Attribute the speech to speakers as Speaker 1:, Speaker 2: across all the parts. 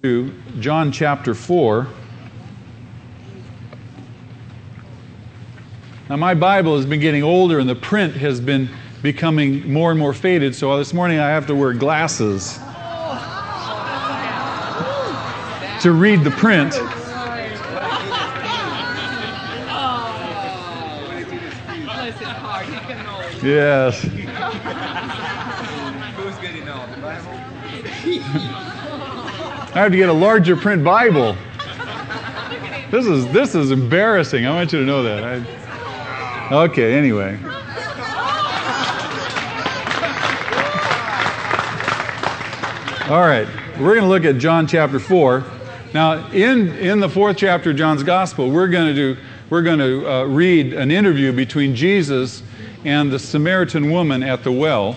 Speaker 1: to John chapter 4. Now, my Bible has been getting older and the print has been becoming more and more faded, so this morning I have to wear glasses to read the print. Yes. I have to get a larger print Bible. This is this is embarrassing. I want you to know that. I, okay, anyway. All right, we're going to look at John chapter 4. Now, in, in the fourth chapter of John's Gospel, we're going to, do, we're going to uh, read an interview between Jesus and the Samaritan woman at the well.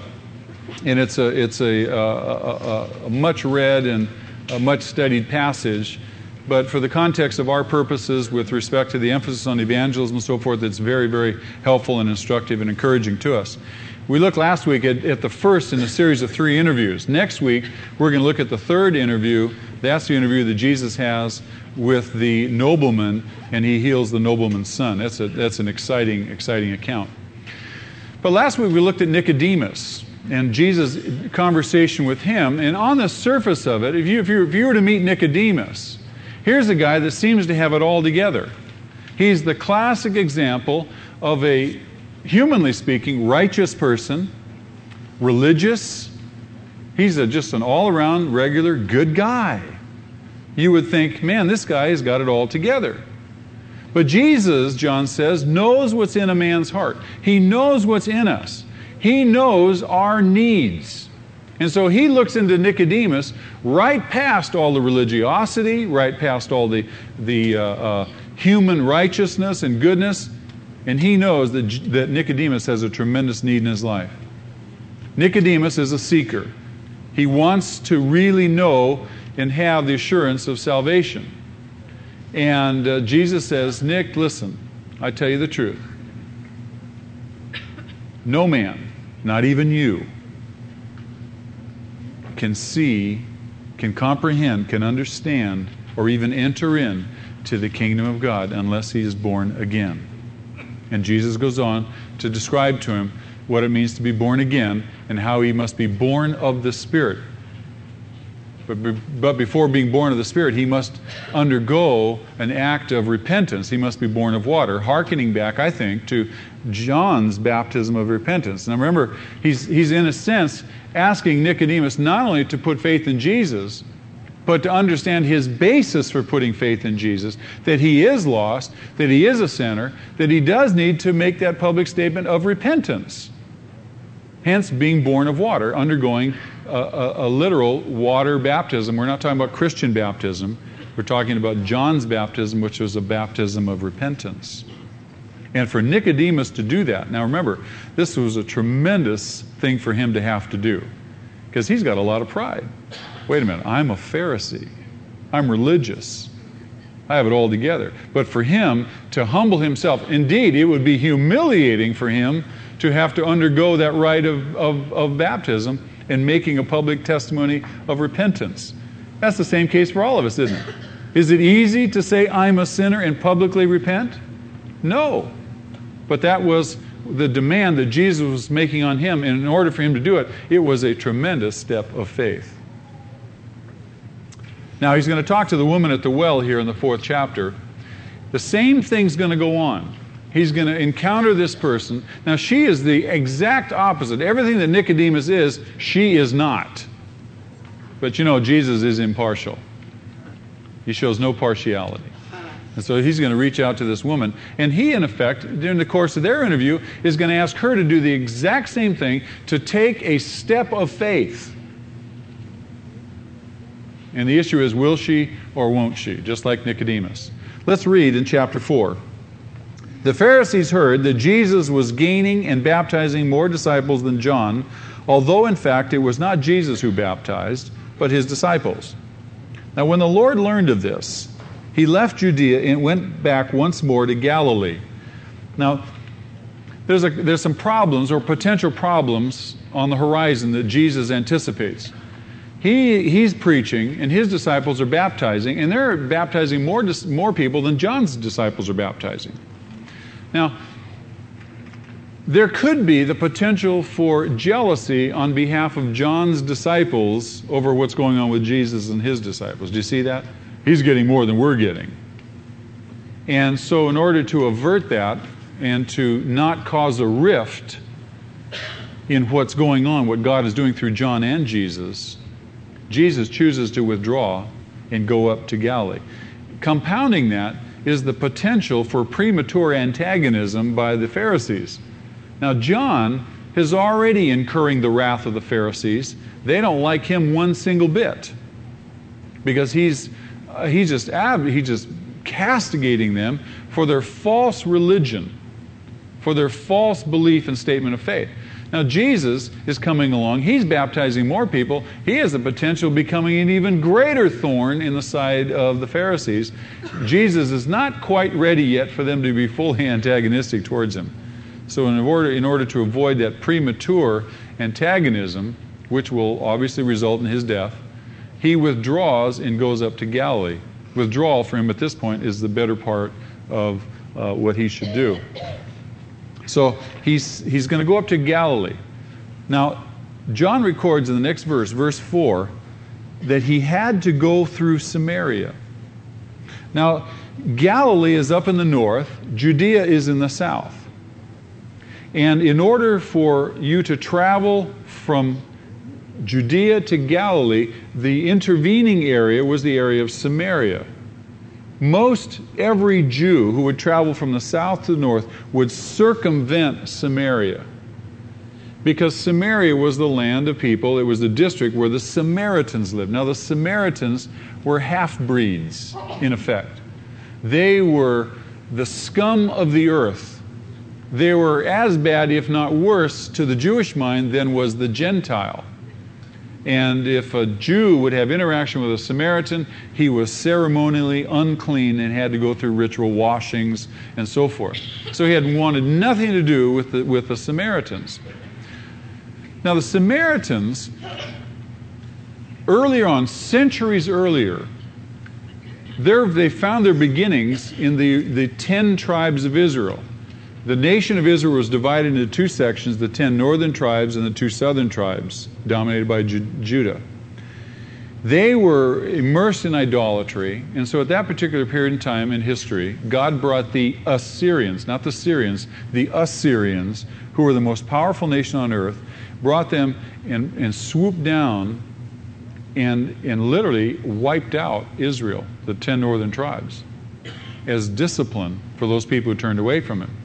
Speaker 1: And it's a, it's a, uh, a, a, a much read and a much studied passage. But for the context of our purposes, with respect to the emphasis on evangelism and so forth, it's very, very helpful and instructive and encouraging to us. We looked last week at, at the first in a series of three interviews. Next week, we're going to look at the third interview. That's the interview that Jesus has with the nobleman, and he heals the nobleman's son. That's, a, that's an exciting, exciting account. But last week, we looked at Nicodemus and Jesus' conversation with him. And on the surface of it, if you, if, you, if you were to meet Nicodemus, here's a guy that seems to have it all together. He's the classic example of a, humanly speaking, righteous person, religious. He's a, just an all around, regular, good guy. You would think, man, this guy has got it all together. But Jesus, John says, knows what's in a man's heart. He knows what's in us. He knows our needs. And so he looks into Nicodemus right past all the religiosity, right past all the, the uh, uh, human righteousness and goodness, and he knows that, that Nicodemus has a tremendous need in his life. Nicodemus is a seeker. He wants to really know and have the assurance of salvation. And uh, Jesus says, Nick, listen, I tell you the truth. No man not even you, can see, can comprehend, can understand, or even enter in to the kingdom of God unless he is born again. And Jesus goes on to describe to him what it means to be born again and how he must be born of the Spirit. But, but before being born of the Spirit, he must undergo an act of repentance. He must be born of water, hearkening back, I think, to John's baptism of repentance. Now remember, he's, he's in a sense asking Nicodemus not only to put faith in Jesus, but to understand his basis for putting faith in Jesus, that he is lost, that he is a sinner, that he does need to make that public statement of repentance. Hence, being born of water, undergoing a, a, a, literal water baptism. We're not talking about Christian baptism. We're talking about John's baptism, which was a baptism of repentance. And for Nicodemus to do that, now remember, this was a tremendous thing for him to have to do because he's got a lot of pride. Wait a minute, I'm a Pharisee, I'm religious. I have it all together. But for him to humble himself, indeed, it would be humiliating for him to have to undergo that rite of, of, of baptism and making a public testimony of repentance. That's the same case for all of us, isn't it? Is it easy to say, I'm a sinner and publicly repent? No. But that was the demand that Jesus was making on him. And in order for him to do it, it was a tremendous step of faith. Now, he's going to talk to the woman at the well here in the fourth chapter. The same thing's going to go on. He's going to encounter this person. Now, she is the exact opposite. Everything that Nicodemus is, she is not. But you know, Jesus is impartial, he shows no partiality. And so he's going to reach out to this woman. And he, in effect, during the course of their interview, is going to ask her to do the exact same thing to take a step of faith. And the issue is will she or won't she? Just like Nicodemus. Let's read in chapter 4. The Pharisees heard that Jesus was gaining and baptizing more disciples than John, although in fact it was not Jesus who baptized, but his disciples. Now, when the Lord learned of this, he left Judea and went back once more to Galilee. Now, there's, a, there's some problems or potential problems on the horizon that Jesus anticipates. he, he's preaching, and his disciples are baptizing, and they're baptizing more, more people than John's disciples are baptizing. Now, there could be the potential for jealousy on behalf of John's disciples over what's going on with Jesus and his disciples. Do you see that? He's getting more than we're getting. And so, in order to avert that and to not cause a rift in what's going on, what God is doing through John and Jesus, Jesus chooses to withdraw and go up to Galilee. Compounding that is the potential for premature antagonism by the Pharisees. Now, John is already incurring the wrath of the Pharisees. They don't like him one single bit because he's, uh, he's, just, ab- he's just castigating them for their false religion, for their false belief and statement of faith. Now, Jesus is coming along. He's baptizing more people. He has the potential of becoming an even greater thorn in the side of the Pharisees. Jesus is not quite ready yet for them to be fully antagonistic towards him. So, in order, in order to avoid that premature antagonism, which will obviously result in his death, he withdraws and goes up to Galilee. Withdrawal for him at this point is the better part of uh, what he should do. So he's, he's going to go up to Galilee. Now, John records in the next verse, verse 4, that he had to go through Samaria. Now, Galilee is up in the north, Judea is in the south. And in order for you to travel from Judea to Galilee, the intervening area was the area of Samaria most every Jew who would travel from the south to the north would circumvent Samaria. Because Samaria was the land of people, it was the district where the Samaritans lived. Now, the Samaritans were half breeds, in effect. They were the scum of the earth. They were as bad, if not worse, to the Jewish mind than was the Gentile. And if a Jew would have interaction with a Samaritan, he was ceremonially unclean and had to go through ritual washings and so forth. So he had wanted nothing to do with the, with the Samaritans. Now, the Samaritans, earlier on, centuries earlier, they found their beginnings in the, the ten tribes of Israel. The nation of Israel was divided into two sections the ten northern tribes and the two southern tribes, dominated by Ju- Judah. They were immersed in idolatry, and so at that particular period in time in history, God brought the Assyrians, not the Syrians, the Assyrians, who were the most powerful nation on earth, brought them and, and swooped down and, and literally wiped out Israel, the ten northern tribes, as discipline for those people who turned away from him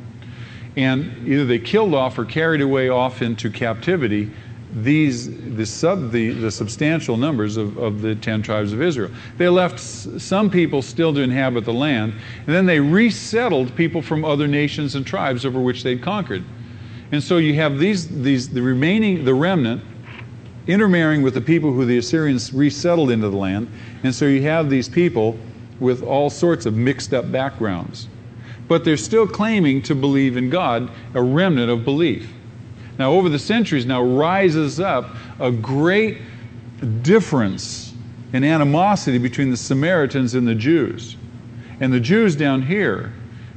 Speaker 1: and either they killed off or carried away off into captivity these the sub the, the substantial numbers of, of the ten tribes of Israel. They left s- some people still to inhabit the land, and then they resettled people from other nations and tribes over which they'd conquered. And so you have these these the remaining the remnant intermarrying with the people who the Assyrians resettled into the land, and so you have these people with all sorts of mixed up backgrounds but they're still claiming to believe in God, a remnant of belief. Now, over the centuries, now rises up a great difference in animosity between the Samaritans and the Jews. And the Jews down here,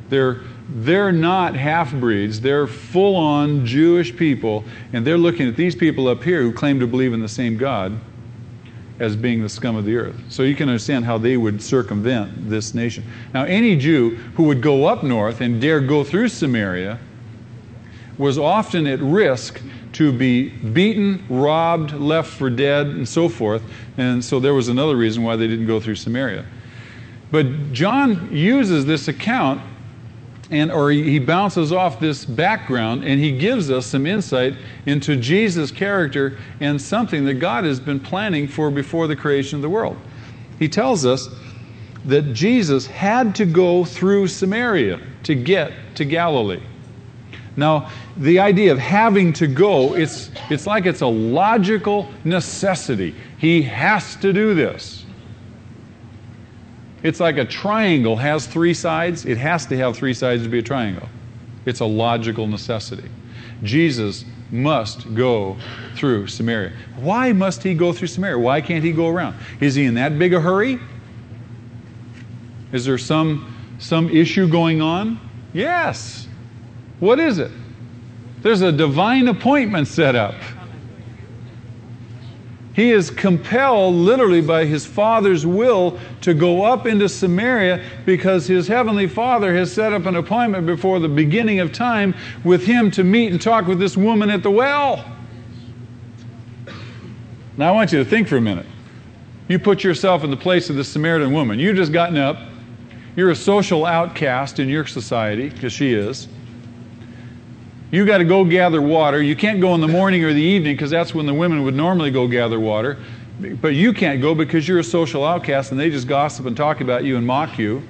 Speaker 1: they're, they're not half breeds, they're full on Jewish people, and they're looking at these people up here who claim to believe in the same God as being the scum of the earth. So you can understand how they would circumvent this nation. Now, any Jew who would go up north and dare go through Samaria was often at risk to be beaten, robbed, left for dead, and so forth. And so there was another reason why they didn't go through Samaria. But John uses this account and or he bounces off this background and he gives us some insight into Jesus' character and something that God has been planning for before the creation of the world. He tells us that Jesus had to go through Samaria to get to Galilee. Now, the idea of having to go, it's, it's like it's a logical necessity. He has to do this. It's like a triangle has three sides. It has to have three sides to be a triangle. It's a logical necessity. Jesus must go through Samaria. Why must he go through Samaria? Why can't he go around? Is he in that big a hurry? Is there some, some issue going on? Yes. What is it? There's a divine appointment set up. He is compelled, literally, by his Father's will to go up into Samaria because his Heavenly Father has set up an appointment before the beginning of time with him to meet and talk with this woman at the well. Now, I want you to think for a minute. You put yourself in the place of the Samaritan woman. You've just gotten up. You're a social outcast in your society, because she is. You got to go gather water. You can't go in the morning or the evening because that's when the women would normally go gather water. But you can't go because you're a social outcast and they just gossip and talk about you and mock you.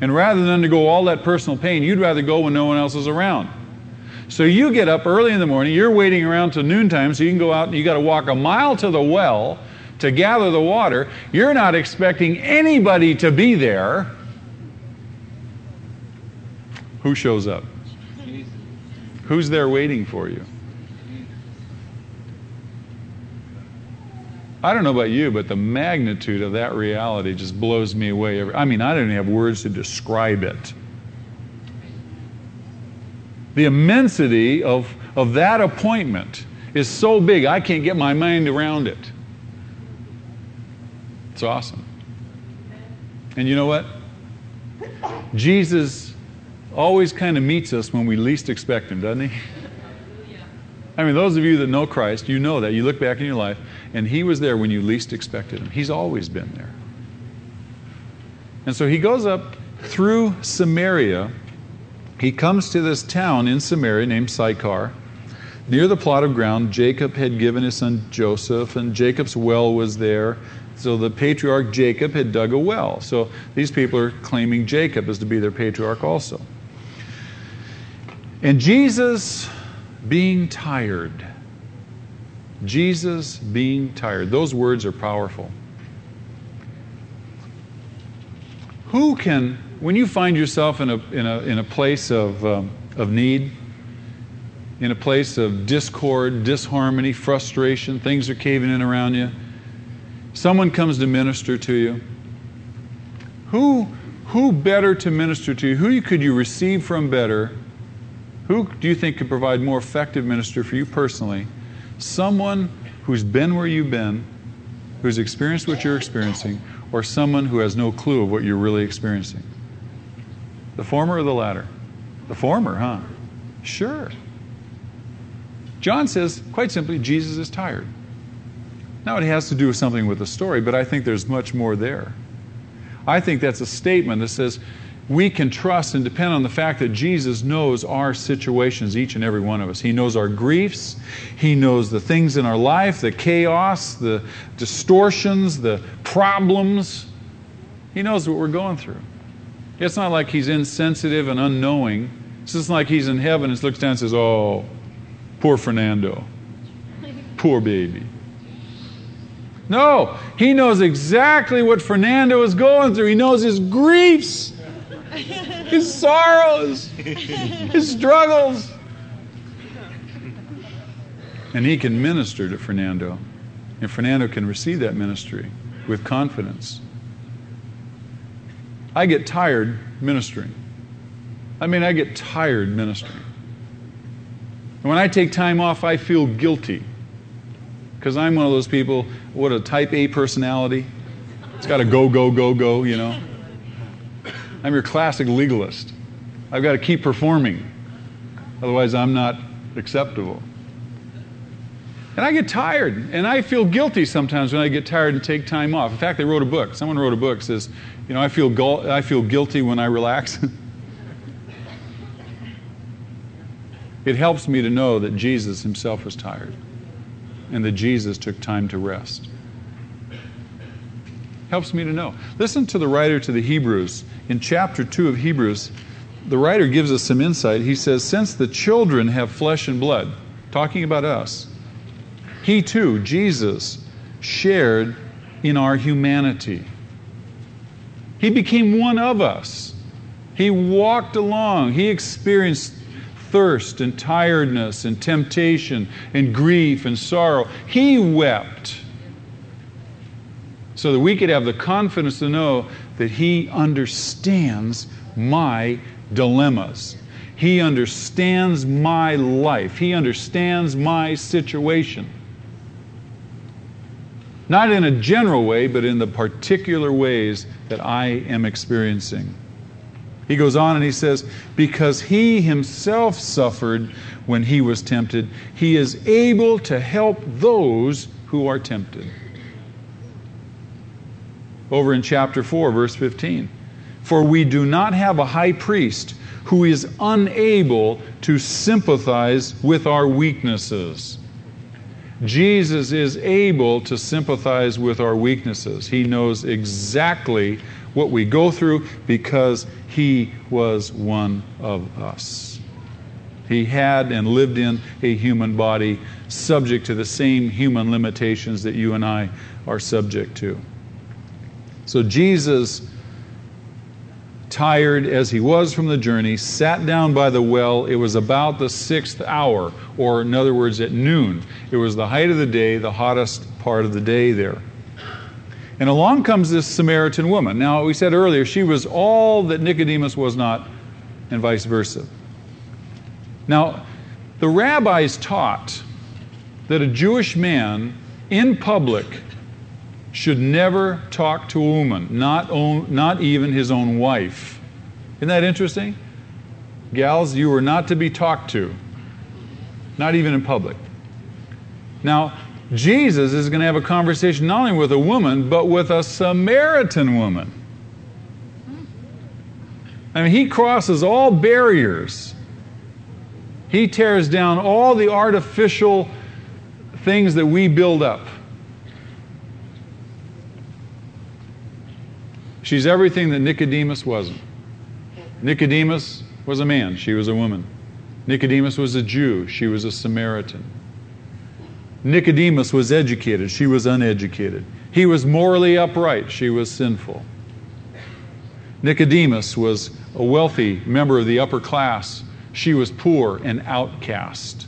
Speaker 1: And rather than undergo all that personal pain, you'd rather go when no one else is around. So you get up early in the morning, you're waiting around till noontime so you can go out and you got to walk a mile to the well to gather the water. You're not expecting anybody to be there. Who shows up? Who's there waiting for you? I don't know about you, but the magnitude of that reality just blows me away. I mean, I don't even have words to describe it. The immensity of, of that appointment is so big, I can't get my mind around it. It's awesome. And you know what? Jesus always kind of meets us when we least expect Him, doesn't He? I mean, those of you that know Christ, you know that. You look back in your life, and He was there when you least expected Him. He's always been there. And so He goes up through Samaria. He comes to this town in Samaria named Sychar. Near the plot of ground, Jacob had given his son Joseph, and Jacob's well was there. So the patriarch Jacob had dug a well. So these people are claiming Jacob as to be their patriarch also. And Jesus being tired, Jesus being tired, those words are powerful. Who can, when you find yourself in a, in a, in a place of, um, of need, in a place of discord, disharmony, frustration, things are caving in around you, someone comes to minister to you, who, who better to minister to you? Who could you receive from better who do you think could provide more effective ministry for you personally? Someone who's been where you've been, who's experienced what you're experiencing, or someone who has no clue of what you're really experiencing? The former or the latter? The former, huh? Sure. John says, quite simply, Jesus is tired. Now, it has to do with something with the story, but I think there's much more there. I think that's a statement that says, we can trust and depend on the fact that Jesus knows our situations, each and every one of us. He knows our griefs, He knows the things in our life, the chaos, the distortions, the problems. He knows what we're going through. It's not like He's insensitive and unknowing. It's just like He's in heaven and looks down and says, Oh, poor Fernando, poor baby. No, He knows exactly what Fernando is going through, He knows his griefs his sorrows, his struggles. And he can minister to Fernando. And Fernando can receive that ministry with confidence. I get tired ministering. I mean, I get tired ministering. And when I take time off, I feel guilty. Because I'm one of those people, what a type A personality. It's got to go, go, go, go, you know. I'm your classic legalist. I've got to keep performing, otherwise, I'm not acceptable. And I get tired, and I feel guilty sometimes when I get tired and take time off. In fact, they wrote a book. Someone wrote a book says, you know, I feel, gu- I feel guilty when I relax. it helps me to know that Jesus himself was tired and that Jesus took time to rest. Helps me to know. Listen to the writer to the Hebrews in chapter 2 of Hebrews, the writer gives us some insight. He says, Since the children have flesh and blood, talking about us, he too, Jesus, shared in our humanity. He became one of us. He walked along. He experienced thirst and tiredness and temptation and grief and sorrow. He wept so that we could have the confidence to know that He understands my dilemmas. He understands my life. He understands my situation. Not in a general way, but in the particular ways that I am experiencing. He goes on and he says, Because he himself suffered when he was tempted, he is able to help those who are tempted. Over in chapter 4, verse 15. For we do not have a high priest who is unable to sympathize with our weaknesses. Jesus is able to sympathize with our weaknesses. He knows exactly what we go through because he was one of us. He had and lived in a human body subject to the same human limitations that you and I are subject to. So Jesus, tired as he was from the journey, sat down by the well. It was about the sixth hour, or in other words, at noon. It was the height of the day, the hottest part of the day there. And along comes this Samaritan woman. Now, we said earlier, she was all that Nicodemus was not, and vice versa. Now, the rabbis taught that a Jewish man in public should never talk to a woman, not, own, not even his own wife. Isn't that interesting? Gals, you were not to be talked to, not even in public. Now, Jesus is going to have a conversation not only with a woman, but with a Samaritan woman. I mean, he crosses all barriers. He tears down all the artificial things that we build up. She's everything that Nicodemus wasn't. Nicodemus was a man, she was a woman. Nicodemus was a Jew, she was a Samaritan. Nicodemus was educated, she was uneducated. He was morally upright, she was sinful. Nicodemus was a wealthy member of the upper class, she was poor and outcast.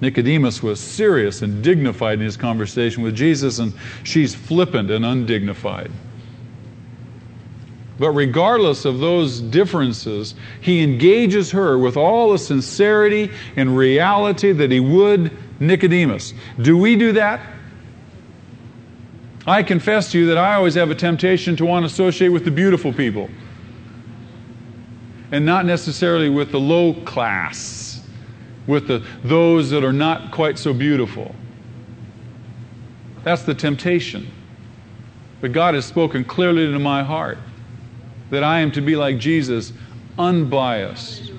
Speaker 1: Nicodemus was serious and dignified in his conversation with Jesus, and she's flippant and undignified. But regardless of those differences, he engages her with all the sincerity and reality that he would Nicodemus. Do we do that? I confess to you that I always have a temptation to want to associate with the beautiful people and not necessarily with the low class, with the, those that are not quite so beautiful. That's the temptation. But God has spoken clearly to my heart that I am to be like Jesus, unbiased,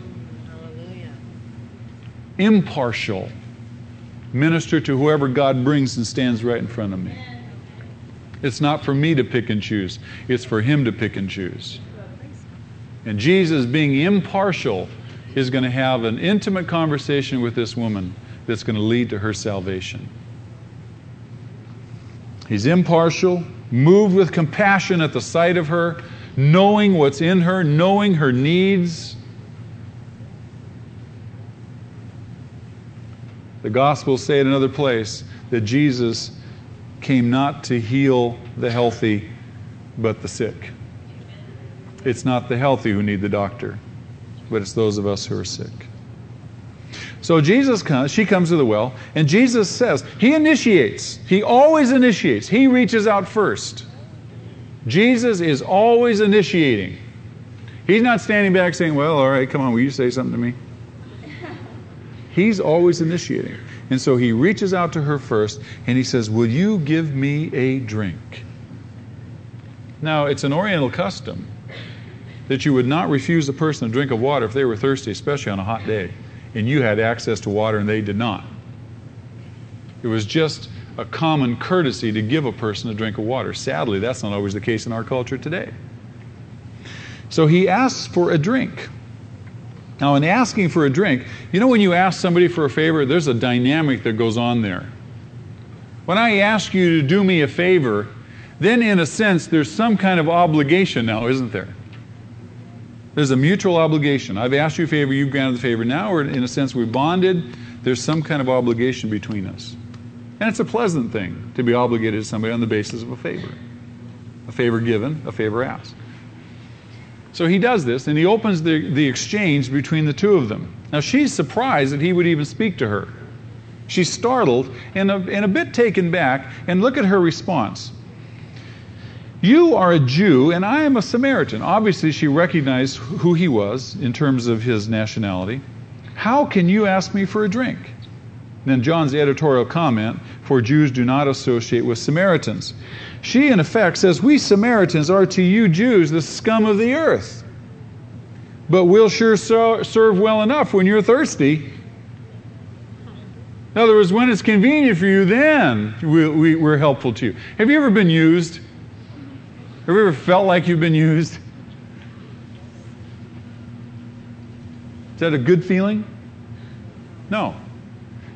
Speaker 1: impartial, minister to whoever God brings and stands right in front of me. It's not for me to pick and choose, it's for Him to pick and choose. And Jesus, being impartial, is going to have an intimate conversation with this woman that's going to lead to her salvation. He's impartial, moved with compassion at the sight of her, knowing what's in her, knowing her needs. The Gospels say in another place that Jesus came not to heal the healthy, but the sick. It's not the healthy who need the doctor, but it's those of us who are sick. So Jesus comes, she comes to the well, and Jesus says, He initiates. He always initiates. He reaches out first. Jesus is always initiating. He's not standing back saying, Well, all right, come on, will you say something to me? He's always initiating. And so he reaches out to her first and he says, Will you give me a drink? Now, it's an Oriental custom that you would not refuse a person a drink of water if they were thirsty, especially on a hot day, and you had access to water and they did not. It was just a common courtesy to give a person a drink of water. Sadly, that's not always the case in our culture today. So he asks for a drink. Now, in asking for a drink, you know when you ask somebody for a favor, there's a dynamic that goes on there. When I ask you to do me a favor, then in a sense, there's some kind of obligation now, isn't there? There's a mutual obligation. I've asked you a favor, you've granted the favor. Now, we're, in a sense, we're bonded. There's some kind of obligation between us. And it's a pleasant thing to be obligated to somebody on the basis of a favor. A favor given, a favor asked. So he does this, and he opens the, the exchange between the two of them. Now, she's surprised that he would even speak to her. She's startled and a, and a bit taken back, and look at her response. You are a Jew, and I am a Samaritan. Obviously, she recognized who he was in terms of his nationality. How can you ask me for a drink? Then John's editorial comment for Jews do not associate with Samaritans. She, in effect, says, We Samaritans are to you Jews the scum of the earth. But we'll sure so, serve well enough when you're thirsty. In other words, when it's convenient for you, then we, we, we're helpful to you. Have you ever been used? Have you ever felt like you've been used? Is that a good feeling? No.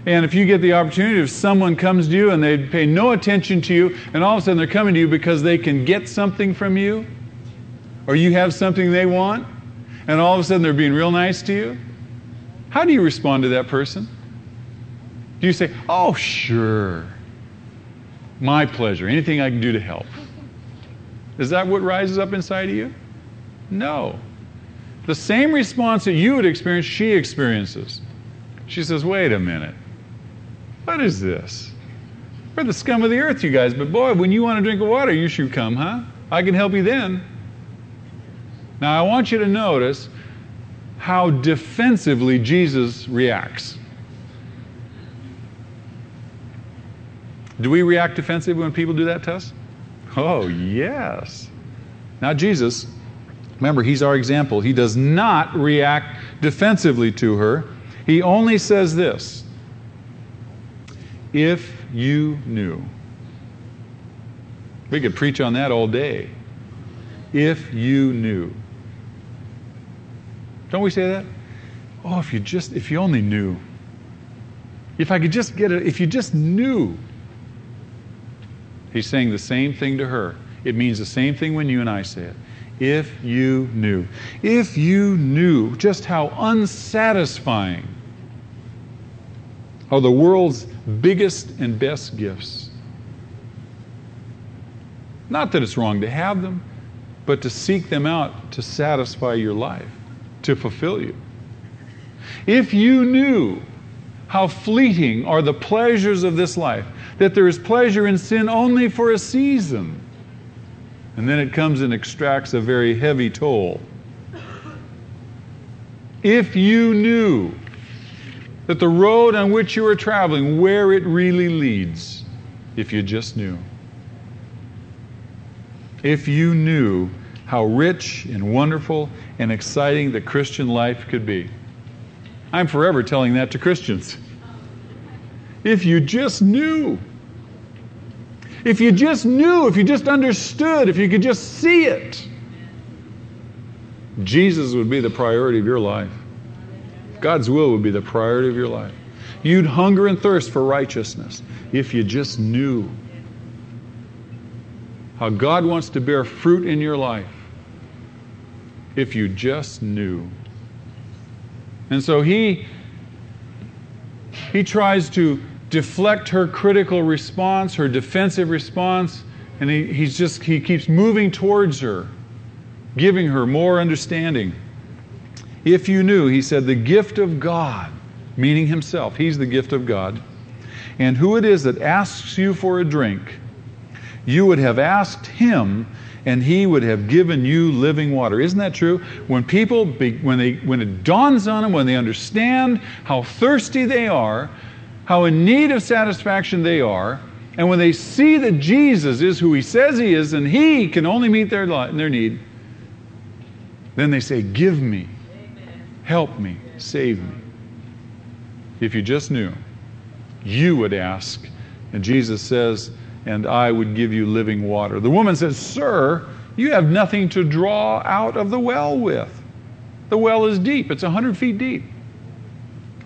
Speaker 1: And if you get the opportunity, if someone comes to you and they pay no attention to you, and all of a sudden they're coming to you because they can get something from you, or you have something they want, and all of a sudden they're being real nice to you, how do you respond to that person? Do you say, Oh, sure, my pleasure, anything I can do to help? Is that what rises up inside of you? No. The same response that you would experience, she experiences. She says, Wait a minute. What is this? We're the scum of the earth, you guys, but boy, when you want a drink of water, you should come, huh? I can help you then. Now, I want you to notice how defensively Jesus reacts. Do we react defensively when people do that to us? Oh, yes. Now, Jesus, remember, he's our example. He does not react defensively to her. He only says this If you knew. We could preach on that all day. If you knew. Don't we say that? Oh, if you just, if you only knew. If I could just get it, if you just knew. He's saying the same thing to her. It means the same thing when you and I say it. If you knew. If you knew just how unsatisfying are the world's biggest and best gifts. Not that it's wrong to have them, but to seek them out to satisfy your life, to fulfill you. If you knew how fleeting are the pleasures of this life, that there is pleasure in sin only for a season. And then it comes and extracts a very heavy toll. If you knew that the road on which you are traveling, where it really leads, if you just knew. If you knew how rich and wonderful and exciting the Christian life could be. I'm forever telling that to Christians. If you just knew. If you just knew, if you just understood, if you could just see it, Jesus would be the priority of your life. God's will would be the priority of your life. You'd hunger and thirst for righteousness if you just knew how God wants to bear fruit in your life. If you just knew. And so he he tries to deflect her critical response, her defensive response, and he, he's just, he keeps moving towards her, giving her more understanding. If you knew, he said, the gift of God, meaning himself, he's the gift of God, and who it is that asks you for a drink, you would have asked him and he would have given you living water. Isn't that true? When people, when, they, when it dawns on them, when they understand how thirsty they are, how in need of satisfaction they are, and when they see that Jesus is who he says he is and he can only meet their, their need, then they say, Give me, help me, save me. If you just knew, you would ask. And Jesus says, And I would give you living water. The woman says, Sir, you have nothing to draw out of the well with. The well is deep, it's 100 feet deep.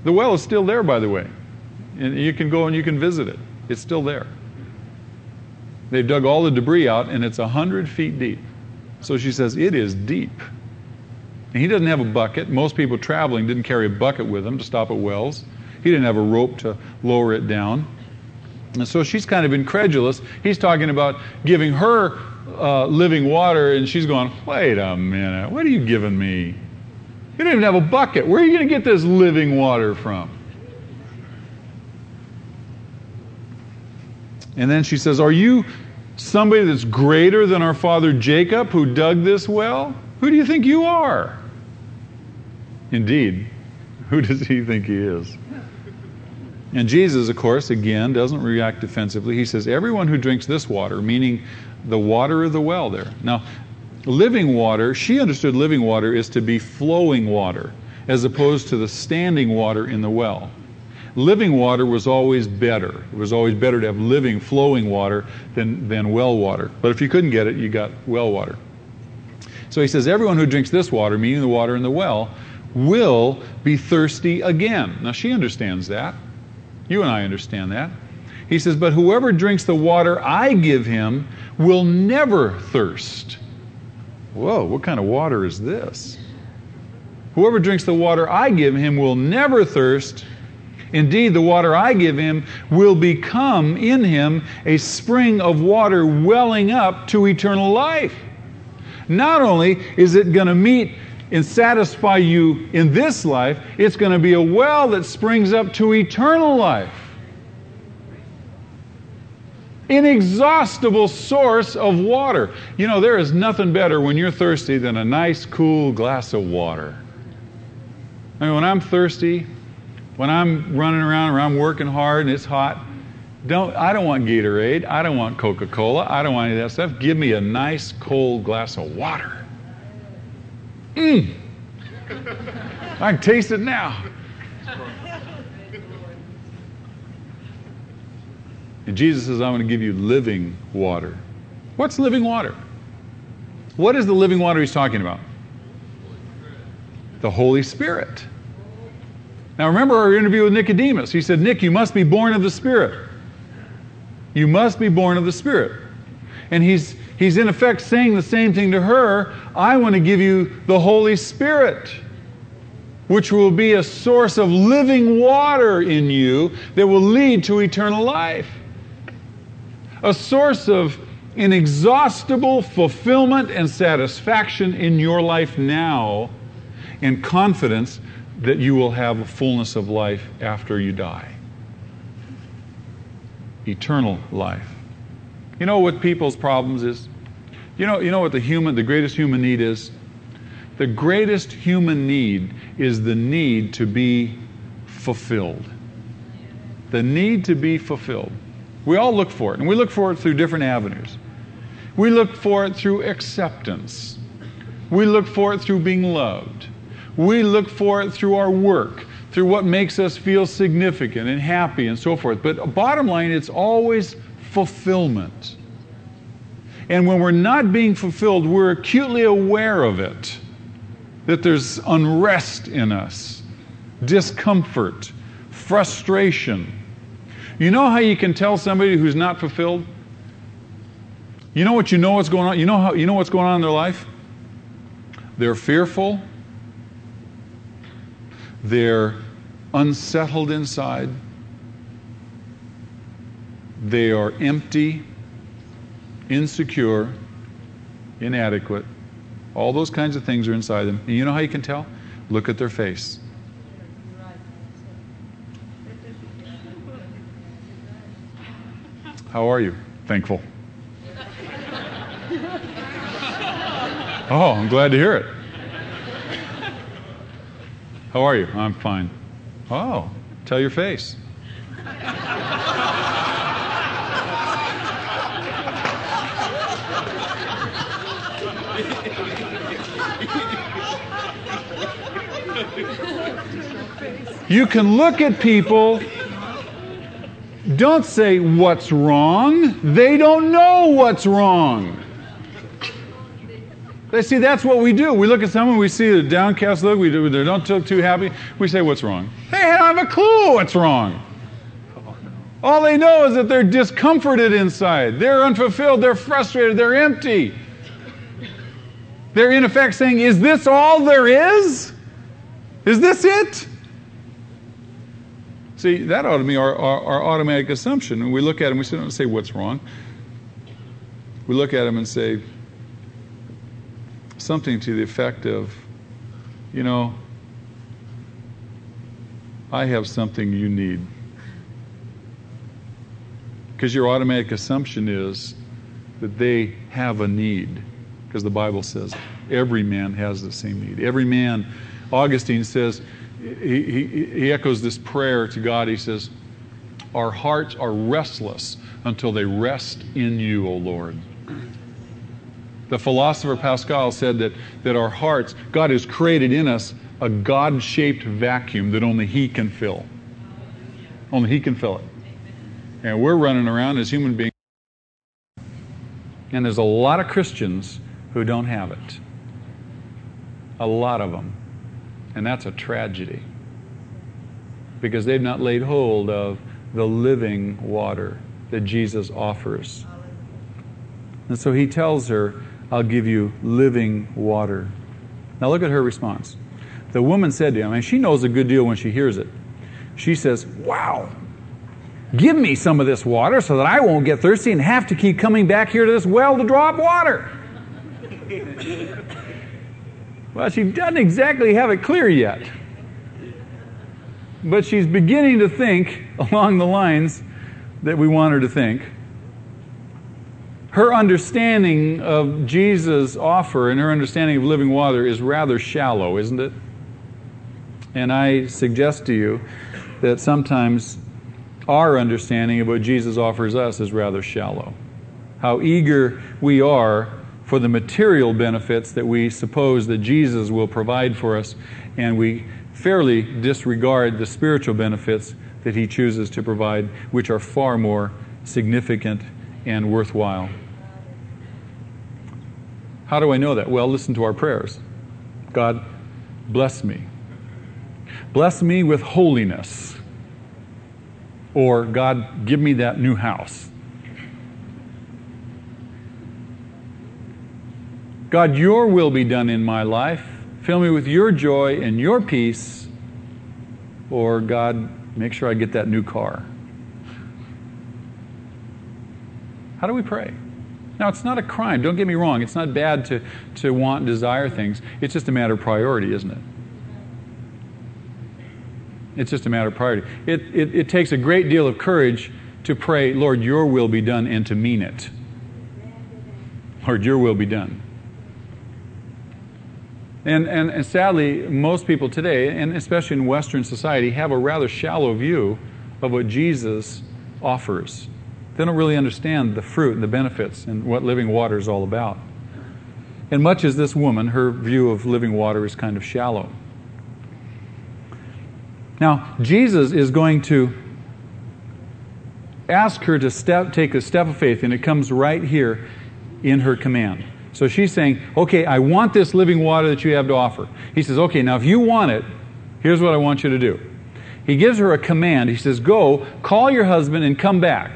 Speaker 1: The well is still there, by the way. And you can go and you can visit it. It's still there. They've dug all the debris out, and it's 100 feet deep. So she says, It is deep. And he doesn't have a bucket. Most people traveling didn't carry a bucket with them to stop at wells. He didn't have a rope to lower it down. And so she's kind of incredulous. He's talking about giving her uh, living water, and she's going, Wait a minute, what are you giving me? You don't even have a bucket. Where are you going to get this living water from? And then she says, Are you somebody that's greater than our father Jacob who dug this well? Who do you think you are? Indeed, who does he think he is? And Jesus, of course, again, doesn't react defensively. He says, Everyone who drinks this water, meaning the water of the well there. Now, living water, she understood living water is to be flowing water, as opposed to the standing water in the well living water was always better. It was always better to have living, flowing water than, than well water. But if you couldn't get it, you got well water. So he says, Everyone who drinks this water, meaning the water in the well, will be thirsty again. Now she understands that. You and I understand that. He says, But whoever drinks the water I give him will never thirst. Whoa, what kind of water is this? Whoever drinks the water I give him will never thirst. Indeed, the water I give him will become in him a spring of water welling up to eternal life. Not only is it going to meet and satisfy you in this life, it's going to be a well that springs up to eternal life. Inexhaustible source of water. You know, there is nothing better when you're thirsty than a nice, cool glass of water. I mean, when I'm thirsty, when I'm running around or I'm working hard and it's hot, don't I don't want Gatorade. I don't want Coca-Cola. I don't want any of that stuff. Give me a nice cold glass of water. Mmm. I can taste it now. And Jesus says, I'm going to give you living water. What's living water? What is the living water he's talking about? The Holy Spirit. Now, remember our interview with Nicodemus. He said, Nick, you must be born of the Spirit. You must be born of the Spirit. And he's, he's in effect saying the same thing to her I want to give you the Holy Spirit, which will be a source of living water in you that will lead to eternal life. A source of inexhaustible fulfillment and satisfaction in your life now, and confidence that you will have a fullness of life after you die. Eternal life. You know what people's problems is? You know, you know what the human, the greatest human need is? The greatest human need is the need to be fulfilled. The need to be fulfilled. We all look for it, and we look for it through different avenues. We look for it through acceptance. We look for it through being loved. We look for it through our work, through what makes us feel significant and happy and so forth. But bottom line, it's always fulfillment. And when we're not being fulfilled, we're acutely aware of it that there's unrest in us, discomfort, frustration. You know how you can tell somebody who's not fulfilled? You know what you know what's going on? You know how you know what's going on in their life? They're fearful, they're unsettled inside. They are empty, insecure, inadequate. All those kinds of things are inside them. And you know how you can tell? Look at their face. How are you? Thankful. Oh, I'm glad to hear it. How are you? I'm fine. Oh, tell your face. You can look at people. Don't say what's wrong. They don't know what's wrong. They see that's what we do. We look at someone, we see a downcast look, we do, they don't look too happy. We say, What's wrong? They don't have a clue what's wrong. All they know is that they're discomforted inside. They're unfulfilled. They're frustrated. They're empty. They're in effect saying, Is this all there is? Is this it? See, that ought to be our, our, our automatic assumption. And we look at them, we don't say, What's wrong? We look at them and say, something to the effect of, You know, I have something you need. Because your automatic assumption is that they have a need, because the Bible says every man has the same need. Every man, Augustine says, he, he, he echoes this prayer to God. He says, Our hearts are restless until they rest in you, O Lord. The philosopher Pascal said that, that our hearts, God has created in us a God shaped vacuum that only He can fill. Only He can fill it. And we're running around as human beings. And there's a lot of Christians who don't have it. A lot of them. And that's a tragedy. Because they've not laid hold of the living water that Jesus offers. And so he tells her, I'll give you living water. Now look at her response. The woman said to him, and she knows a good deal when she hears it. She says, Wow, Give me some of this water so that I won't get thirsty and have to keep coming back here to this well to draw up water. well, she doesn't exactly have it clear yet. But she's beginning to think along the lines that we want her to think. Her understanding of Jesus' offer and her understanding of living water is rather shallow, isn't it? And I suggest to you that sometimes our understanding of what Jesus offers us is rather shallow. How eager we are for the material benefits that we suppose that Jesus will provide for us, and we fairly disregard the spiritual benefits that he chooses to provide, which are far more significant and worthwhile. How do I know that? Well, listen to our prayers. God, bless me. Bless me with holiness or God, give me that new house. God, your will be done in my life. Fill me with your joy and your peace. Or, God, make sure I get that new car. How do we pray? Now, it's not a crime. Don't get me wrong. It's not bad to, to want and desire things. It's just a matter of priority, isn't it? It's just a matter of priority. It, it, it takes a great deal of courage to pray, Lord, your will be done, and to mean it. Lord, your will be done. And, and, and sadly, most people today, and especially in Western society, have a rather shallow view of what Jesus offers. They don't really understand the fruit and the benefits and what living water is all about. And much as this woman, her view of living water is kind of shallow. Now, Jesus is going to ask her to step, take a step of faith, and it comes right here in her command. So she's saying, Okay, I want this living water that you have to offer. He says, Okay, now if you want it, here's what I want you to do. He gives her a command. He says, Go, call your husband, and come back.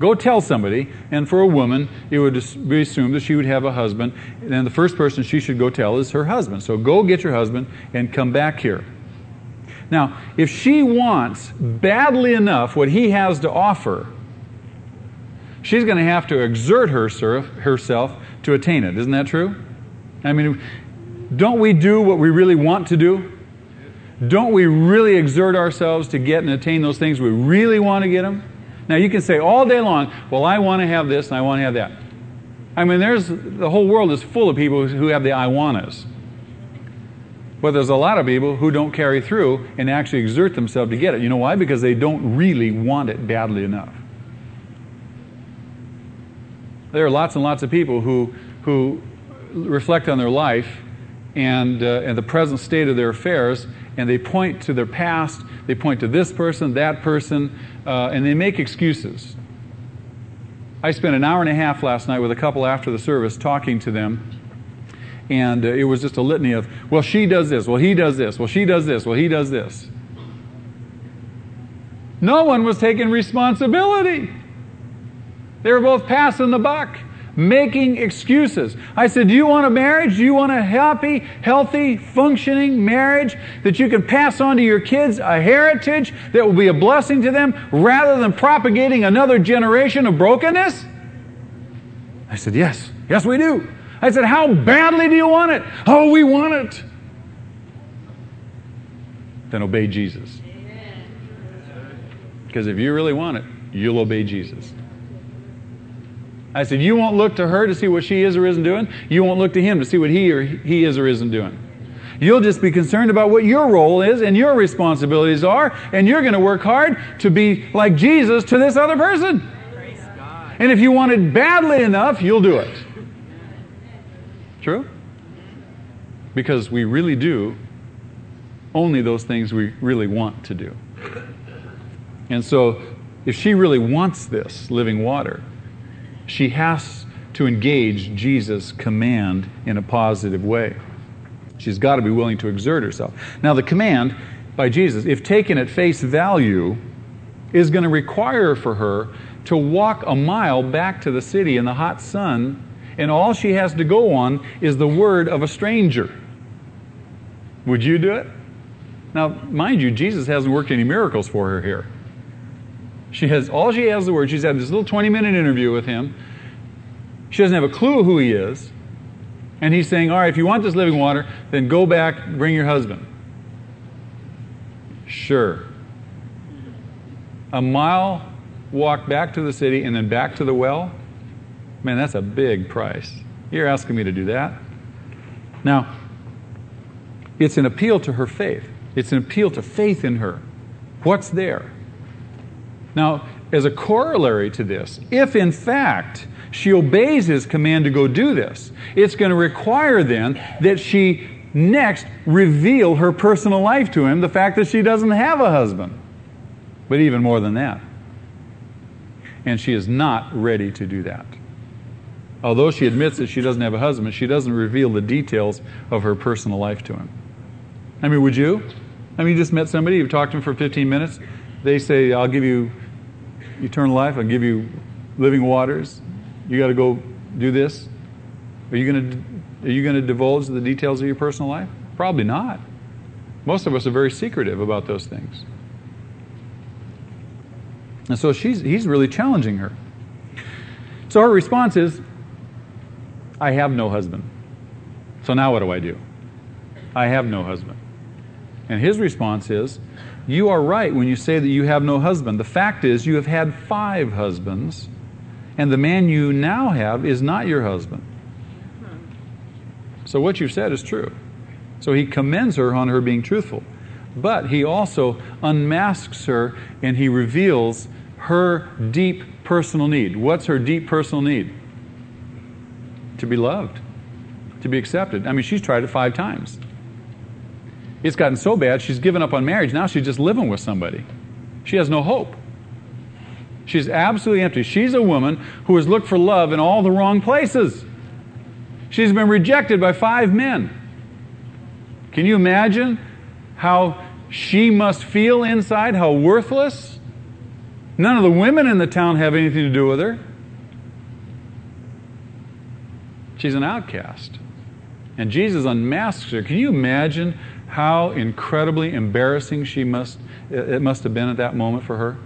Speaker 1: Go tell somebody, and for a woman, it would be assumed that she would have a husband, and the first person she should go tell is her husband. So go get your husband and come back here. Now, if she wants badly enough what he has to offer, she's going to have to exert herself to attain it. Isn't that true? I mean, don't we do what we really want to do? Don't we really exert ourselves to get and attain those things we really want to get them? Now, you can say all day long, well, I want to have this and I want to have that. I mean, there's the whole world is full of people who have the I wannas. But there's a lot of people who don't carry through and actually exert themselves to get it. You know why? Because they don't really want it badly enough. There are lots and lots of people who, who reflect on their life and, uh, and the present state of their affairs, and they point to their past, they point to this person, that person, uh, and they make excuses. I spent an hour and a half last night with a couple after the service talking to them, and uh, it was just a litany of, well, she does this, well, he does this, well, she does this, well, he does this. No one was taking responsibility. They were both passing the buck. making excuses. I said, Do you want a marriage? Do you want a happy, healthy, functioning marriage that you can pass on to your kids, a heritage that will be a blessing to them rather than propagating another generation of brokenness? I said, Yes, yes, we do. I said, How badly do you want it? Oh, we want it. Then obey Jesus. Because if you really want it, you'll obey Jesus. I said, You won't look to her to see what she is or isn't doing. You won't look to him to see what he or he is or isn't doing. You'll just be concerned about what your role is and your responsibilities are, and you're going to work hard to be like Jesus to this other person. And if you want it badly enough, you'll do it. True? Because we really do only those things we really want to do. And so, if she really wants this living water, she has to engage Jesus' command in a positive way. She's got to be willing to exert herself. Now, the command by Jesus, if taken at face value, is going to require for her to walk a mile back to the city in the hot sun, and all she has to go on is the word of a stranger. Would you do it? Now, mind you, Jesus hasn't worked any miracles for her here. She has all she has the word. She's had this little 20 minute interview with him. She doesn't have a clue who he is. And he's saying, All right, if you want this living water, then go back, bring your husband. Sure. A mile walk back to the city and then back to the well? Man, that's a big price. You're asking me to do that? Now, it's an appeal to her faith. It's an appeal to faith in her. What's there? Now, as a corollary to this, if in fact she obeys his command to go do this, it's going to require then that she next reveal her personal life to him, the fact that she doesn't have a husband. But even more than that. And she is not ready to do that. Although she admits that she doesn't have a husband, she doesn't reveal the details of her personal life to him. I mean, would you? I mean, you just met somebody, you've talked to them for 15 minutes, they say, I'll give you eternal life, I'll give you living waters. You got to go do this. Are you going to are you going to divulge the details of your personal life? Probably not. Most of us are very secretive about those things. And so she's, he's really challenging her. So her response is, I have no husband. So now what do I do? I have no husband. And his response is, You are right when you say that you have no husband. The fact is, you have had five husbands, and the man you now have is not your husband. So what you've said is true. So he commends her on her being truthful. But he also unmasks her and he reveals her deep personal need. What's her deep personal need? To be loved, to be accepted. I mean, she's tried it five times. It's gotten so bad, she's given up on marriage. Now she's just living with somebody. She has no hope. She's absolutely empty. She's a woman who has looked for love in all the wrong places. She's been rejected by five men. Can you imagine how she must feel inside, how worthless? None of the women in the town have anything to do with her. She's an outcast. And Jesus unmasks her. Can you imagine how incredibly embarrassing she must it must have been at that moment for her.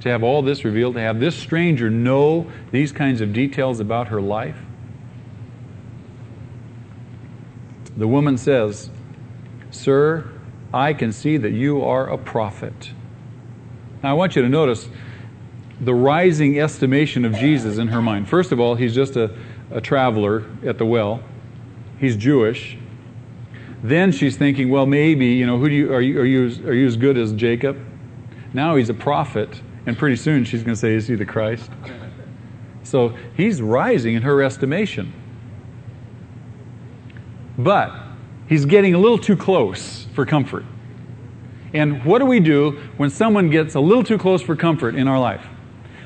Speaker 1: To have all this revealed to have this stranger know these kinds of details about her life. The woman says sir i can see that you are a prophet. Now i want you to notice the rising estimation of jesus in her mind. First of all he's just a, a traveler at the well. He's jewish then she's thinking, well, maybe, you know, who do you, are, you, are, you, are you as good as Jacob? Now he's a prophet, and pretty soon she's going to say, is he the Christ? So he's rising in her estimation. But he's getting a little too close for comfort. And what do we do when someone gets a little too close for comfort in our life?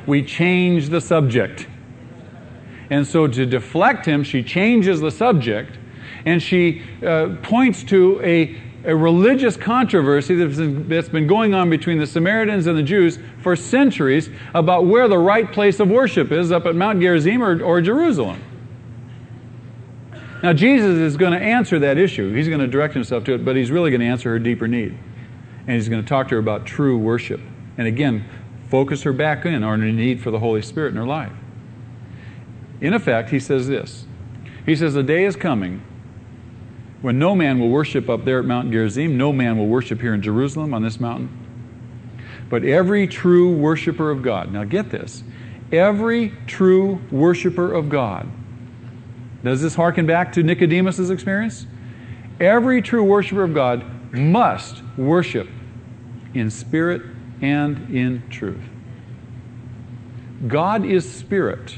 Speaker 1: We change the subject. And so to deflect him, she changes the subject and she uh, points to a, a religious controversy that's been, going on between the Samaritans and the Jews for centuries about where the right place of worship is up at Mount Gerizim or, or Jerusalem. Now, Jesus is going to answer that issue. He's going to direct himself to it, but he's really going to answer her deeper need. And he's going to talk to her about true worship. And again, focus her back in on her need for the Holy Spirit in her life. In effect, he says this He says, The day is coming when no man will worship up there at Mount Gerizim, no man will worship here in Jerusalem on this mountain. But every true worshiper of God, now get this, every true worshiper of God, does this harken back to Nicodemus' experience? Every true worshiper of God must worship in spirit and in truth. God is spirit.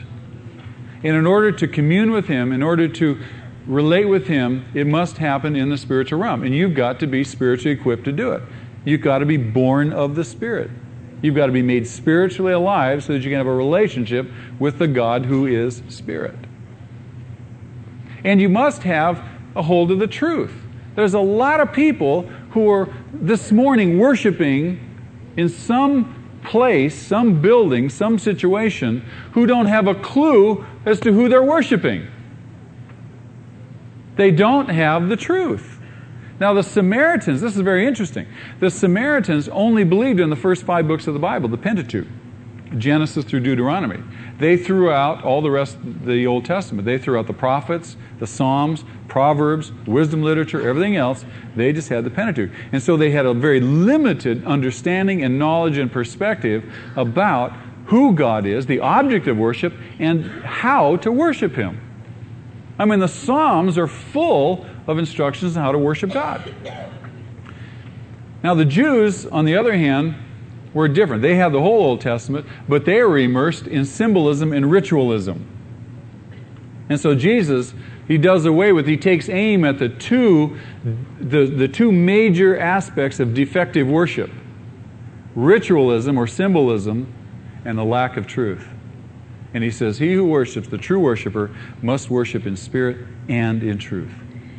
Speaker 1: And in order to commune with Him, in order to relate with Him, it must happen in the spiritual realm. And you've got to be spiritually equipped to do it. You've got to be born of the Spirit. You've got to be made spiritually alive so that you can have a relationship with the God who is Spirit. And you must have a hold of the truth. There's a lot of people who are this morning worshiping in some place, some building, some situation, who don't have a clue as to who they're worshiping. They don't have the truth. Now, the Samaritans, this is very interesting. The Samaritans only believed in the first five books of the Bible, the Pentateuch, Genesis through Deuteronomy. They threw out all the rest of the Old Testament. They threw out the prophets, the Psalms, Proverbs, wisdom literature, everything else. They just had the Pentateuch. And so they had a very limited understanding and knowledge and perspective about who God is, the object of worship, and how to worship Him. I mean, the Psalms are full of instructions on how to worship God. Now, the Jews, on the other hand, were different. They had the whole Old Testament, but they were immersed in symbolism and ritualism. And so Jesus, he does away with, he takes aim at the two, the, the two major aspects of defective worship ritualism or symbolism and the lack of truth. And he says, He who worships, the true worshiper, must worship in spirit and in truth.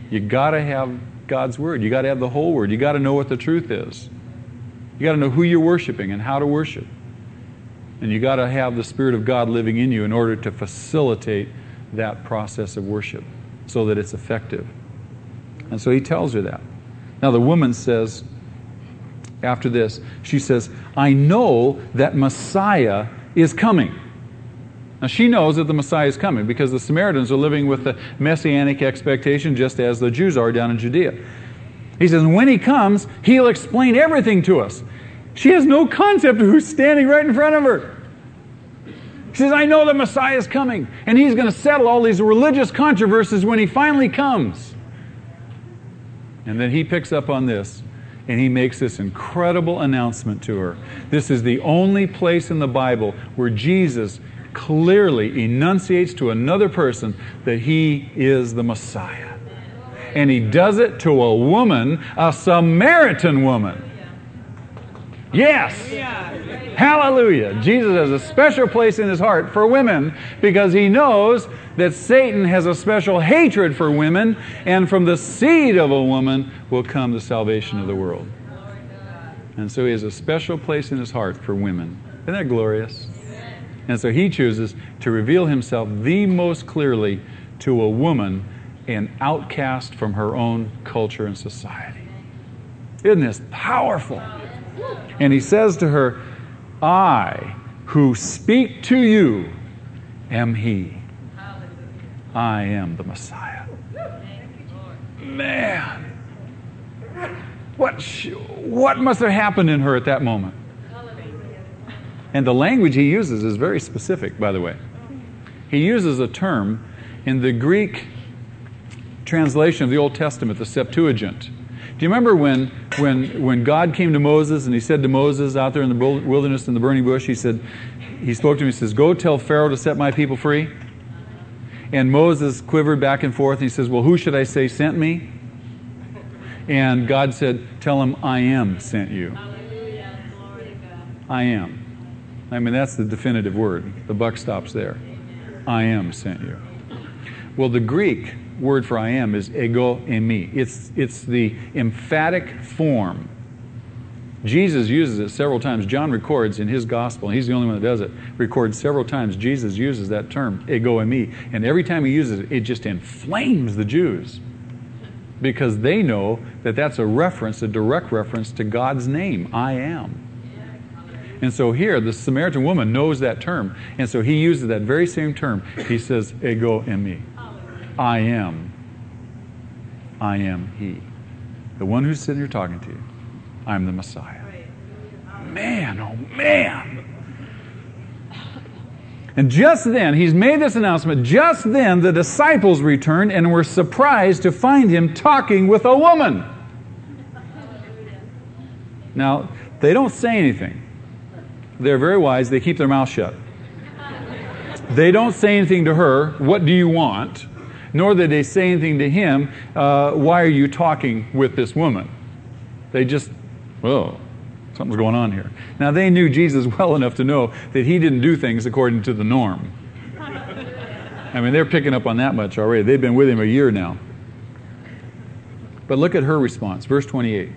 Speaker 1: You got to have God's word. You got to have the whole word. You got to know what the truth is. You got to know who you're worshiping and how to worship. And you got to have the Spirit of God living in you in order to facilitate that process of worship so that it's effective. And so he tells her that. Now the woman says, after this, she says, I know that Messiah is coming. Now, she knows that the Messiah is coming because the Samaritans are living with the messianic expectation just as the Jews are down in Judea. He says, when he comes, he'll explain everything to us. She has no concept of who's standing right in front of her. She says, I know the Messiah is coming, and he's going to settle all these religious controversies when he finally comes. And then he picks up on this and he makes this incredible announcement to her. This is the only place in the Bible where Jesus clearly enunciates to another person that he is the Messiah. And he does it to a woman, a Samaritan woman. Yes. Hallelujah. Jesus has a special place in his heart for women because he knows that Satan has a special hatred for women, and from the seed of a woman will come the salvation of the world. And so he has a special place in his heart for women. Isn't that glorious? And so he chooses to reveal himself the most clearly to a woman, an outcast from her own culture and society. Isn't this powerful? And he says to her, I who speak to you am he. I am the Messiah. Man, what, what must have happened in her at that moment? And the language he uses is very specific, by the way. He uses a term in the Greek translation of the Old Testament, the Septuagint. Do you remember when, when, when God came to Moses and he said to Moses out there in the wilderness in the burning bush, he said, he spoke to him, he says, Go tell Pharaoh to set my people free. And Moses quivered back and forth and he says, Well, who should I say sent me? And God said, Tell him, I am sent you. I am. I mean, that's the definitive word. The buck stops there. I am sent you. Well, the Greek word for I am is ego eimi. It's, it's the emphatic form. Jesus uses it several times. John records in his gospel, and he's the only one that does it, records several times Jesus uses that term, ego eimi. And every time he uses it, it just inflames the Jews because they know that that's a reference, a direct reference to God's name, I am. And so here, the Samaritan woman knows that term. And so he uses that very same term. He says, ego eimi. I am. I am he. The one who's sitting here talking to you. I'm the Messiah. Man, oh man. And just then, he's made this announcement. Just then, the disciples returned and were surprised to find him talking with a woman. Now, they don't say anything. They're very wise. They keep their mouth shut. They don't say anything to her, What do you want? Nor did they say anything to him, uh, Why are you talking with this woman? They just, oh, something's going on here. Now, they knew Jesus well enough to know that he didn't do things according to the norm. I mean, they're picking up on that much already. They've been with him a year now. But look at her response, verse 28.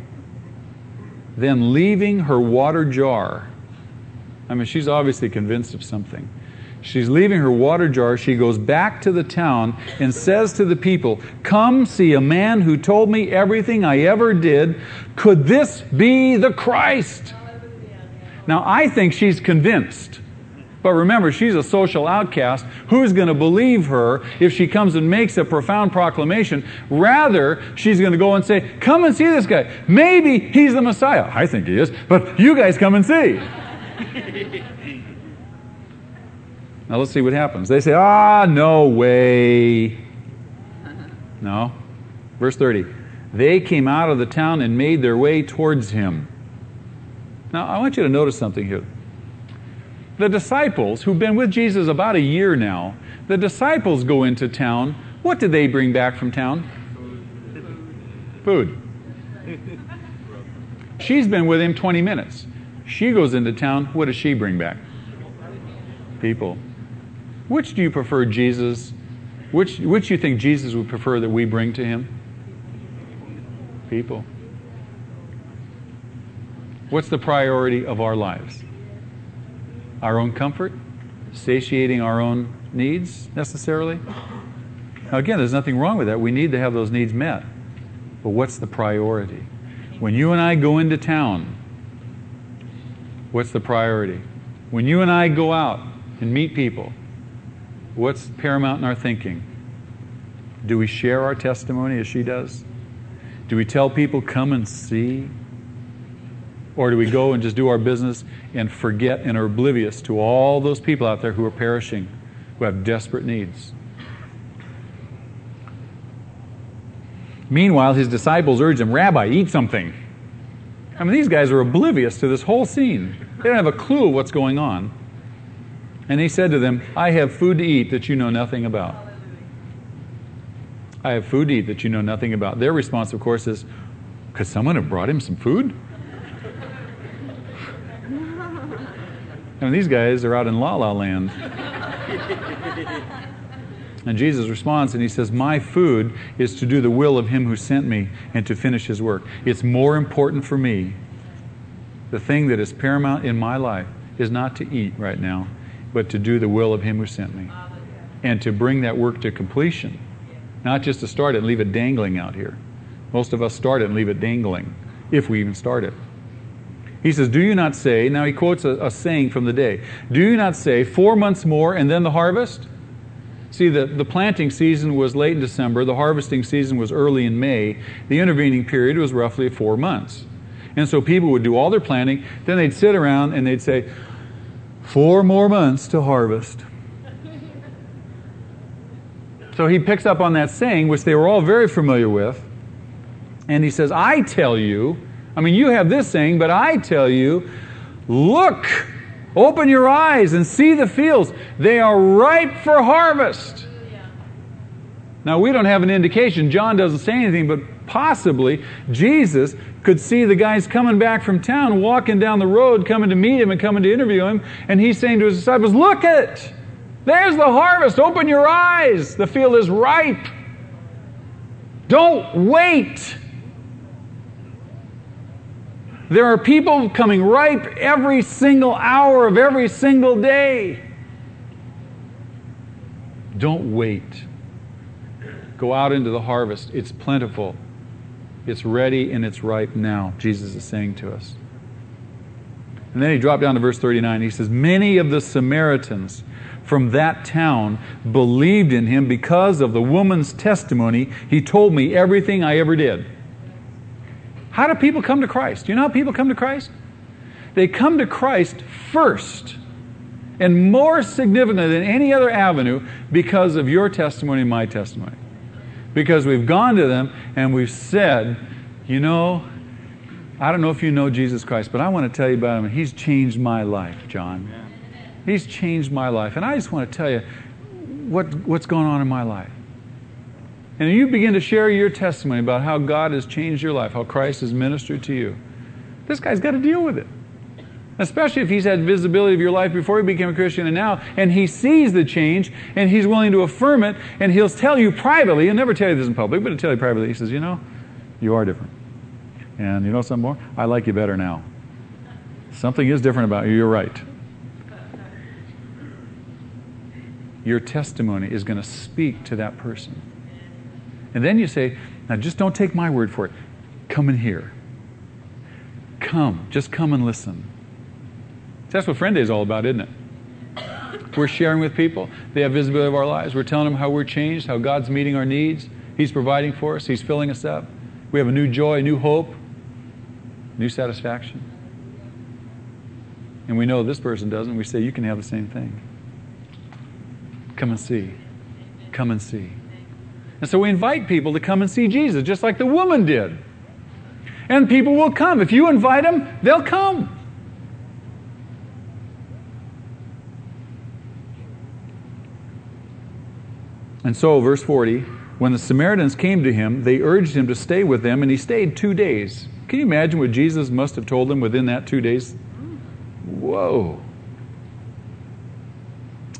Speaker 1: Then, leaving her water jar, I mean, she's obviously convinced of something. She's leaving her water jar. She goes back to the town and says to the people, Come see a man who told me everything I ever did. Could this be the Christ? Now, I think she's convinced. But remember, she's a social outcast. Who's going to believe her if she comes and makes a profound proclamation? Rather, she's going to go and say, Come and see this guy. Maybe he's the Messiah. I think he is, but you guys come and see. now let's see what happens. They say, Ah, no way. No. Verse 30. They came out of the town and made their way towards him. Now, I want you to notice something here. The disciples, who've been with Jesus about a year now, the disciples go into town. What did they bring back from town? Food. She's been with him 20 minutes. She goes into town. What does she bring back? People. Which do you prefer Jesus? Which, which you think Jesus would prefer that we bring to him? People. What's the priority of our lives? Our own comfort? Satiating our own needs necessarily? Now, again, there's nothing wrong with that. We need to have those needs met. But what's the priority? When you and I go into town, what's the priority? When you and I go out and meet people, what's paramount in our thinking? Do we share our testimony as she does? Do we tell people, come and see? Or do we go and just do our business and forget and are oblivious to all those people out there who are perishing, who have desperate needs? Meanwhile, his disciples urge him, Rabbi, eat something. I mean, these guys are oblivious to this whole scene. They don't have a clue what's going on. And he said to them, I have food to eat that you know nothing about. I have food to eat that you know nothing about. Their response, of course, is, Could someone have brought him some food? I mean, these guys are out in la la land. And Jesus responds and he says, My food is to do the will of him who sent me and to finish his work. It's more important for me. The thing that is paramount in my life is not to eat right now, but to do the will of him who sent me and to bring that work to completion. Not just to start it and leave it dangling out here. Most of us start it and leave it dangling, if we even start it. He says, Do you not say, now he quotes a, a saying from the day, do you not say, four months more and then the harvest? See, the, the planting season was late in December, the harvesting season was early in May. The intervening period was roughly four months. And so people would do all their planting, then they'd sit around and they'd say, Four more months to harvest. So he picks up on that saying, which they were all very familiar with, and he says, I tell you, I mean, you have this saying, but I tell you, look, open your eyes and see the fields. They are ripe for harvest. Now, we don't have an indication. John doesn't say anything, but possibly Jesus could see the guys coming back from town, walking down the road, coming to meet him and coming to interview him, and he's saying to his disciples, Look it! There's the harvest. Open your eyes. The field is ripe. Don't wait. There are people coming ripe every single hour of every single day. Don't wait. Go out into the harvest. It's plentiful. It's ready and it's ripe now, Jesus is saying to us. And then he dropped down to verse 39. He says, Many of the Samaritans from that town believed in him because of the woman's testimony. He told me everything I ever did. How do people come to Christ? Do you know how people come to Christ? They come to Christ first, and more significantly than any other avenue, because of your testimony and my testimony. Because we've gone to them and we've said, you know, I don't know if you know Jesus Christ, but I want to tell you about him. He's changed my life, John. He's changed my life. And I just want to tell you what, what's going on in my life. And you begin to share your testimony about how God has changed your life, how Christ has ministered to you. This guy's got to deal with it. Especially if he's had visibility of your life before he became a Christian and now, and he sees the change and he's willing to affirm it, and he'll tell you privately, he'll never tell you this in public, but he'll tell you privately, he says, You know, you are different. And you know something more? I like you better now. Something is different about you, you're right. Your testimony is going to speak to that person. And then you say, Now just don't take my word for it. Come and hear. Come. Just come and listen. That's what Friend Day is all about, isn't it? We're sharing with people. They have visibility of our lives. We're telling them how we're changed, how God's meeting our needs. He's providing for us, He's filling us up. We have a new joy, a new hope, new satisfaction. And we know this person doesn't. We say, You can have the same thing. Come and see. Come and see. And so we invite people to come and see Jesus, just like the woman did. And people will come. If you invite them, they'll come. And so, verse 40 when the Samaritans came to him, they urged him to stay with them, and he stayed two days. Can you imagine what Jesus must have told them within that two days? Whoa.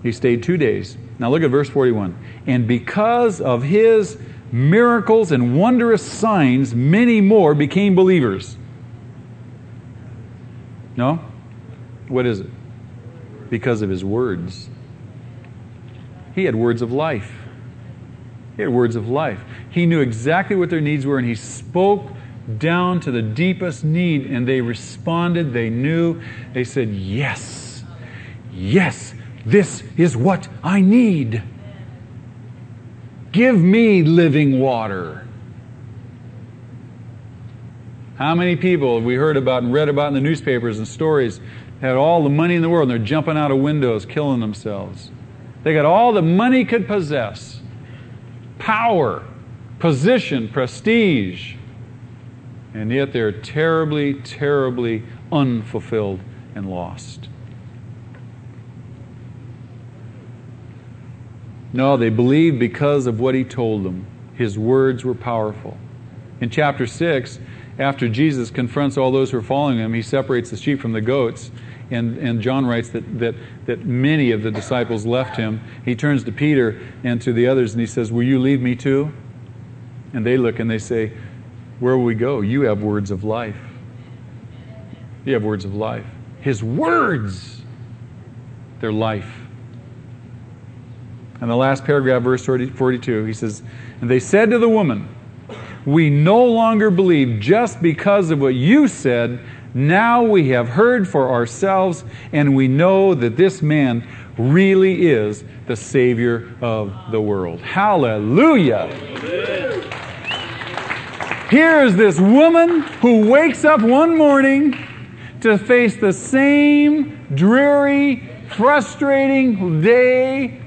Speaker 1: He stayed two days. Now look at verse 41. And because of his miracles and wondrous signs, many more became believers. No? What is it? Because of his words. He had words of life. He had words of life. He knew exactly what their needs were, and he spoke down to the deepest need, and they responded. They knew. They said, Yes, yes, this is what I need. Give me living water. How many people have we heard about and read about in the newspapers and stories had all the money in the world and they're jumping out of windows, killing themselves? They got all the money could possess power, position, prestige, and yet they're terribly, terribly unfulfilled and lost. No, they believed because of what he told them. His words were powerful. In chapter 6, after Jesus confronts all those who are following him, he separates the sheep from the goats. And, and John writes that, that, that many of the disciples left him. He turns to Peter and to the others and he says, Will you leave me too? And they look and they say, Where will we go? You have words of life. You have words of life. His words, they're life. And the last paragraph, verse 42, he says, And they said to the woman, We no longer believe just because of what you said. Now we have heard for ourselves, and we know that this man really is the Savior of the world. Hallelujah! Here is this woman who wakes up one morning to face the same dreary, frustrating day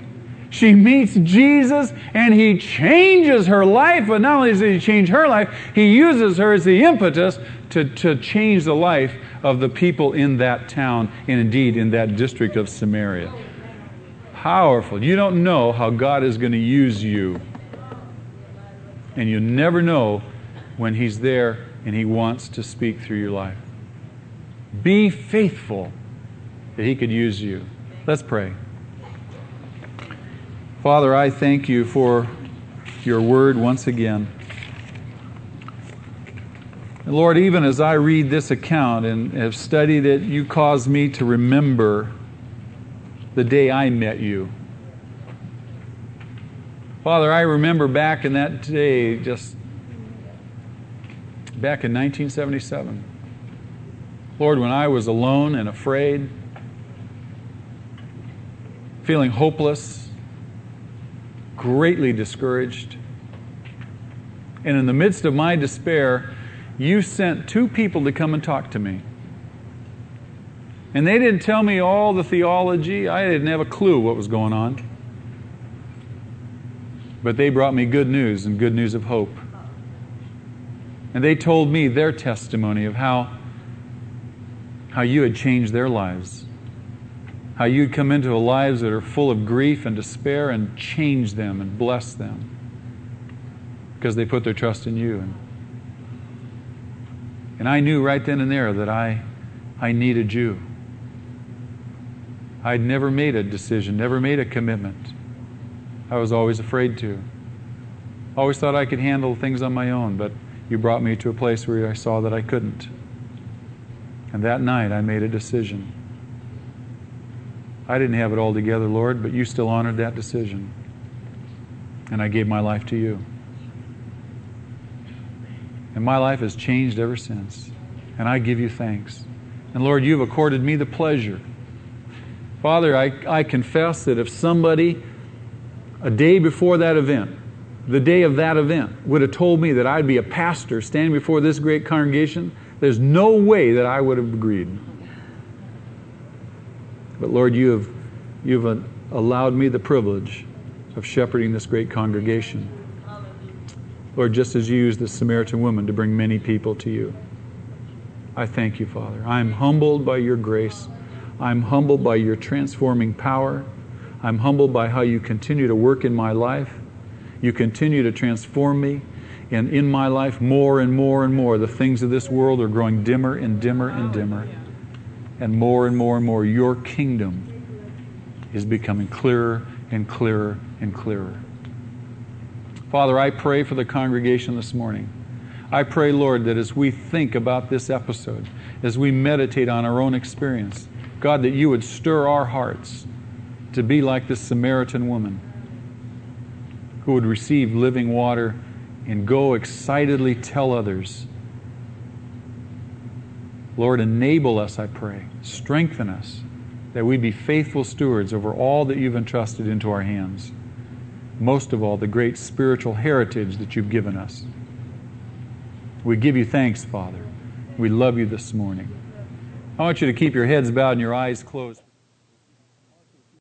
Speaker 1: she meets Jesus and he changes her life. But not only does he change her life, he uses her as the impetus to, to change the life of the people in that town and indeed in that district of Samaria. Powerful. You don't know how God is going to use you. And you never know when He's there and He wants to speak through your life. Be faithful that He could use you. Let's pray. Father, I thank you for your word once again. And Lord, even as I read this account and have studied it, you cause me to remember the day I met you. Father, I remember back in that day, just back in 1977. Lord, when I was alone and afraid, feeling hopeless, greatly discouraged, and in the midst of my despair, you sent two people to come and talk to me. And they didn't tell me all the theology. I didn't have a clue what was going on. But they brought me good news and good news of hope. And they told me their testimony of how, how you had changed their lives. How you'd come into lives that are full of grief and despair and change them and bless them because they put their trust in you. And, and I knew right then and there that I, I needed you. I'd never made a decision, never made a commitment. I was always afraid to. Always thought I could handle things on my own, but you brought me to a place where I saw that I couldn't. And that night I made a decision. I didn't have it all together, Lord, but you still honored that decision. And I gave my life to you. And my life has changed ever since. And I give you thanks. And Lord, you've accorded me the pleasure. Father, I, I confess that if somebody a day before that event, the day of that event, would have told me that I'd be a pastor standing before this great congregation, there's no way that I would have agreed. But Lord, you have, you've uh, allowed me the privilege of shepherding this great congregation. Lord, just as you used the Samaritan woman to bring many people to you. I thank you, Father. I'm humbled by your grace. I'm humbled by your transforming power. I'm humbled by how you continue to work in my life. You continue to transform me. And in my life, more and more and more, the things of this world are growing dimmer and dimmer and dimmer. And more and more and more, your kingdom is becoming clearer and clearer and clearer. Father, I pray for the congregation this morning. I pray, Lord, that as we think about this episode, as we meditate on our own experience, God, that you would stir our hearts to be like this Samaritan woman who would receive living water and go excitedly tell others. Lord, enable us, I pray. Strengthen us that we be faithful stewards over all that you've entrusted into our hands most of all, the great spiritual heritage that you've given us. We give you thanks, Father. We love you this morning. I want you to keep your heads bowed and your eyes closed.